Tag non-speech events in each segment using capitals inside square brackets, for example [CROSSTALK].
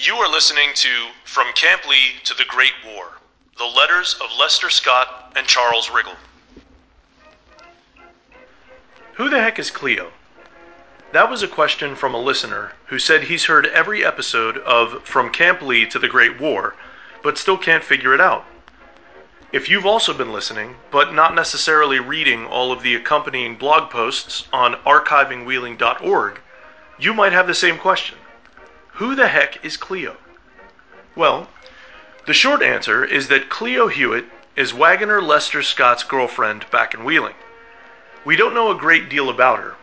You are listening to From Camp Lee to the Great War The Letters of Lester Scott and Charles Riggle. Who the heck is Cleo? That was a question from a listener who said he's heard every episode of From Camp Lee to the Great War, but still can't figure it out. If you've also been listening, but not necessarily reading all of the accompanying blog posts on archivingwheeling.org, you might have the same question. Who the heck is Cleo? Well, the short answer is that Cleo Hewitt is Wagoner Lester Scott's girlfriend back in Wheeling. We don't know a great deal about her,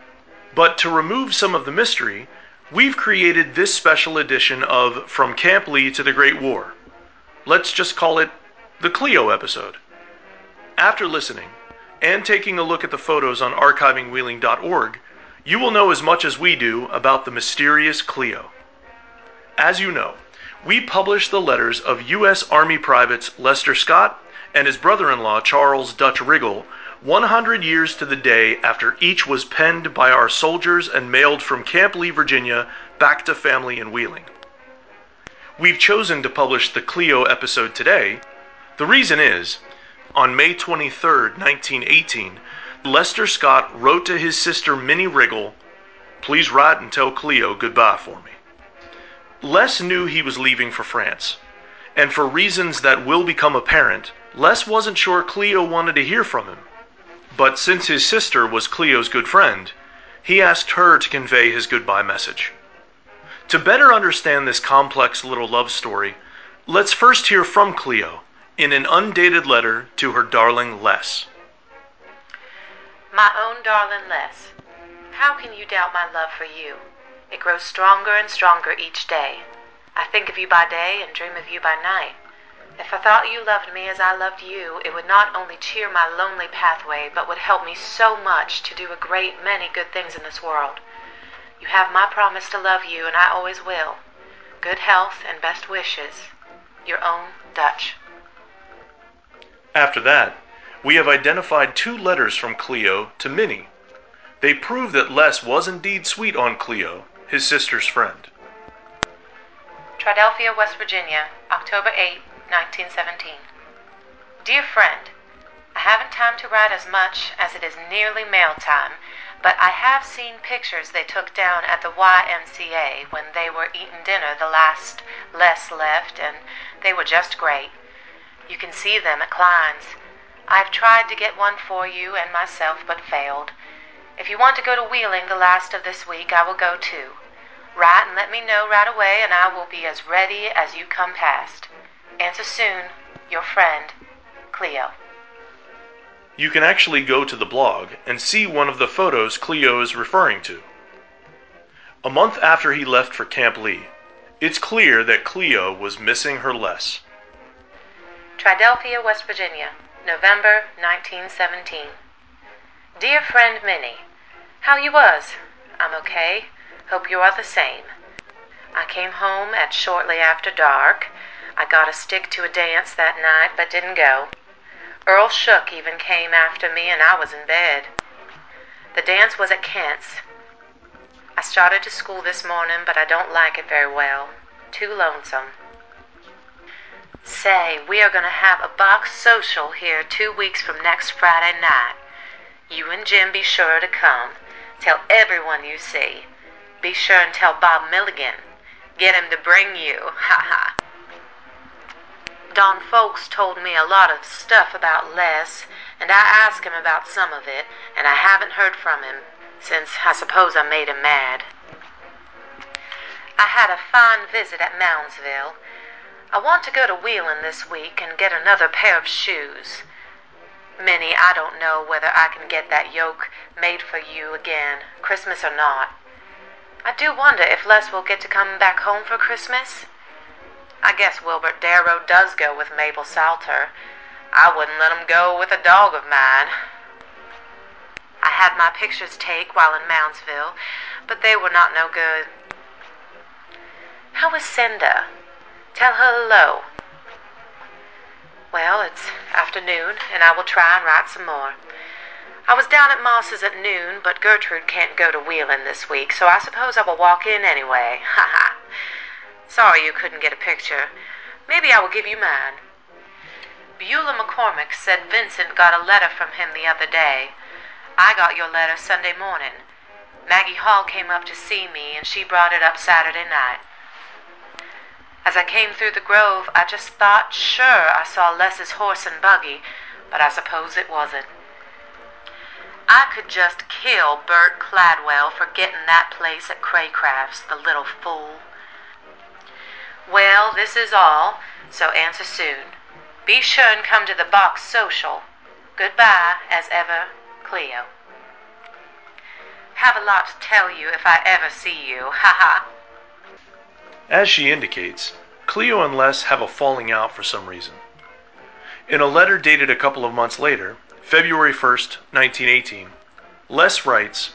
but to remove some of the mystery, we've created this special edition of From Camp Lee to the Great War. Let's just call it the Cleo episode. After listening and taking a look at the photos on archivingwheeling.org, you will know as much as we do about the mysterious Cleo. As you know, we published the letters of U.S. Army privates Lester Scott and his brother in law Charles Dutch Riggle 100 years to the day after each was penned by our soldiers and mailed from Camp Lee, Virginia, back to family in Wheeling. We've chosen to publish the Cleo episode today the reason is, on May 23, 1918, Lester Scott wrote to his sister Minnie Riggle, Please write and tell Cleo goodbye for me. Les knew he was leaving for France, and for reasons that will become apparent, Les wasn't sure Cleo wanted to hear from him. But since his sister was Cleo's good friend, he asked her to convey his goodbye message. To better understand this complex little love story, let's first hear from Cleo in an undated letter to her darling Les. My own darling Les, how can you doubt my love for you? It grows stronger and stronger each day. I think of you by day and dream of you by night. If I thought you loved me as I loved you, it would not only cheer my lonely pathway, but would help me so much to do a great many good things in this world. You have my promise to love you, and I always will. Good health and best wishes. Your own Dutch. After that, we have identified two letters from Cleo to Minnie. They prove that Les was indeed sweet on Cleo, his sister's friend. Triadelphia, West Virginia, October 8, 1917. Dear friend, I haven't time to write as much as it is nearly mail time, but I have seen pictures they took down at the YMCA when they were eating dinner the last Les left, and they were just great. You can see them at Klein's. I've tried to get one for you and myself, but failed. If you want to go to Wheeling the last of this week, I will go too. Write and let me know right away, and I will be as ready as you come past. Answer soon. Your friend, Cleo. You can actually go to the blog and see one of the photos Cleo is referring to. A month after he left for Camp Lee, it's clear that Cleo was missing her Les. Triadelphia, West Virginia, November 1917. Dear friend Minnie, how you was? I'm okay. Hope you are the same. I came home at shortly after dark. I got a stick to a dance that night, but didn't go. Earl Shook even came after me, and I was in bed. The dance was at Kent's. I started to school this morning, but I don't like it very well. Too lonesome. Say, we are going to have a box social here two weeks from next Friday night. You and Jim be sure to come. Tell everyone you see. Be sure and tell Bob Milligan. Get him to bring you. [LAUGHS] Ha ha. Don Folks told me a lot of stuff about Les, and I asked him about some of it, and I haven't heard from him since I suppose I made him mad. I had a fine visit at Moundsville. I want to go to Wheeling this week and get another pair of shoes. Minnie, I don't know whether I can get that yoke made for you again, Christmas or not. I do wonder if Les will get to come back home for Christmas. I guess Wilbert Darrow does go with Mabel Salter. I wouldn't let him go with a dog of mine. I had my pictures take while in Moundsville, but they were not no good. How is Cinda? Tell her hello. Well, it's afternoon, and I will try and write some more. I was down at Moss's at noon, but Gertrude can't go to Wheeling this week, so I suppose I will walk in anyway. [LAUGHS] Ha ha. Sorry you couldn't get a picture. Maybe I will give you mine. Beulah McCormick said Vincent got a letter from him the other day. I got your letter Sunday morning. Maggie Hall came up to see me, and she brought it up Saturday night. As I came through the grove, I just thought sure I saw Les's horse and buggy, but I suppose it wasn't. I could just kill Bert Cladwell for getting that place at Craycraft's, the little fool. Well, this is all, so answer soon. Be sure and come to the box social. Goodbye, as ever, Cleo. Have a lot to tell you if I ever see you, ha ha. As she indicates, Cleo and Les have a falling out for some reason. In a letter dated a couple of months later, February 1st, 1918, Les writes,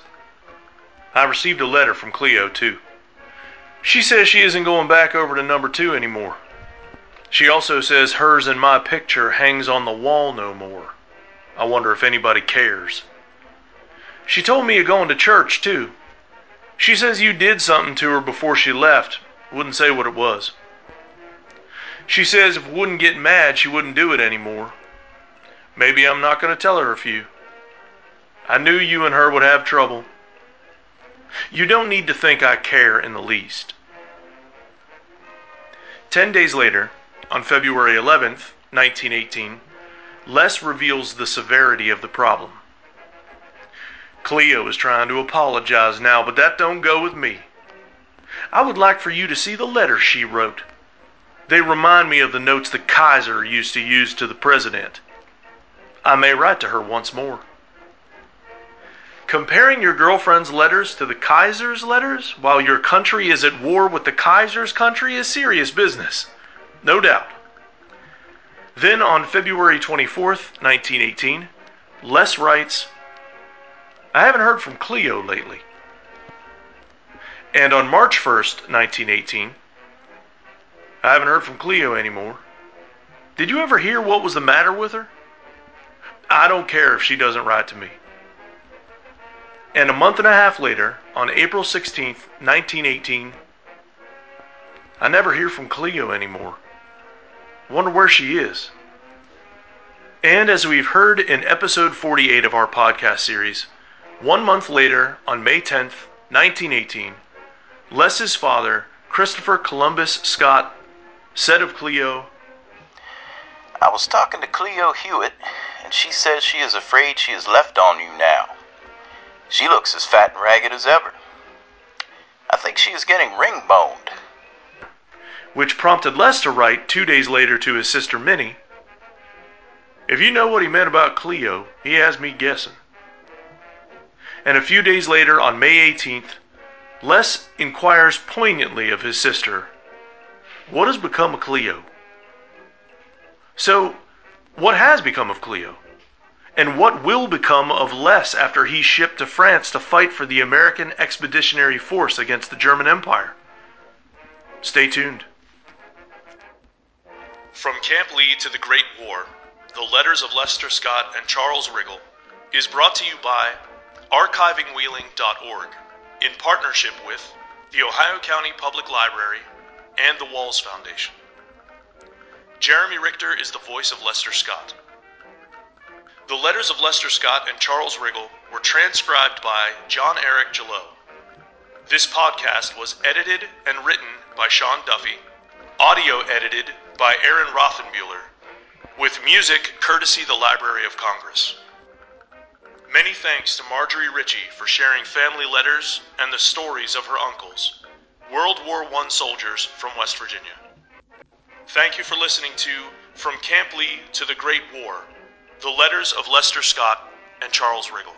I received a letter from Cleo, too. She says she isn't going back over to number two anymore. She also says hers and my picture hangs on the wall no more. I wonder if anybody cares. She told me you're going to church, too. She says you did something to her before she left. Wouldn't say what it was. She says if wouldn't get mad, she wouldn't do it anymore. Maybe I'm not going to tell her a few. I knew you and her would have trouble. You don't need to think I care in the least. Ten days later, on February 11th, 1918, Les reveals the severity of the problem. Cleo is trying to apologize now, but that don't go with me. I would like for you to see the letters she wrote. They remind me of the notes the Kaiser used to use to the president. I may write to her once more. Comparing your girlfriend's letters to the Kaiser's letters while your country is at war with the Kaiser's country is serious business. No doubt. Then on February 24th, 1918, Les writes, I haven't heard from Cleo lately. And on March 1st, 1918, I haven't heard from Cleo anymore. Did you ever hear what was the matter with her? I don't care if she doesn't write to me. And a month and a half later, on April 16th, 1918, I never hear from Cleo anymore. Wonder where she is. And as we've heard in episode 48 of our podcast series, one month later, on May 10th, 1918, Les's father, Christopher Columbus Scott, said of Cleo, I was talking to Cleo Hewitt, and she says she is afraid she is left on you now. She looks as fat and ragged as ever. I think she is getting ring boned. which prompted Les to write two days later to his sister Minnie, If you know what he meant about Cleo, he has me guessing. And a few days later, on May 18th, Les inquires poignantly of his sister, What has become of Cleo? So, what has become of Cleo? And what will become of Les after he's shipped to France to fight for the American Expeditionary Force against the German Empire? Stay tuned. From Camp Lee to the Great War, The Letters of Lester Scott and Charles Riggle is brought to you by ArchivingWheeling.org in partnership with the Ohio County Public Library and the Walls Foundation. Jeremy Richter is the voice of Lester Scott. The letters of Lester Scott and Charles Riggle were transcribed by John Eric Gillot. This podcast was edited and written by Sean Duffy, audio edited by Aaron Rothenbuehler, with music courtesy the Library of Congress. Many thanks to Marjorie Ritchie for sharing family letters and the stories of her uncles, World War I soldiers from West Virginia. Thank you for listening to From Camp Lee to the Great War The Letters of Lester Scott and Charles Riggle.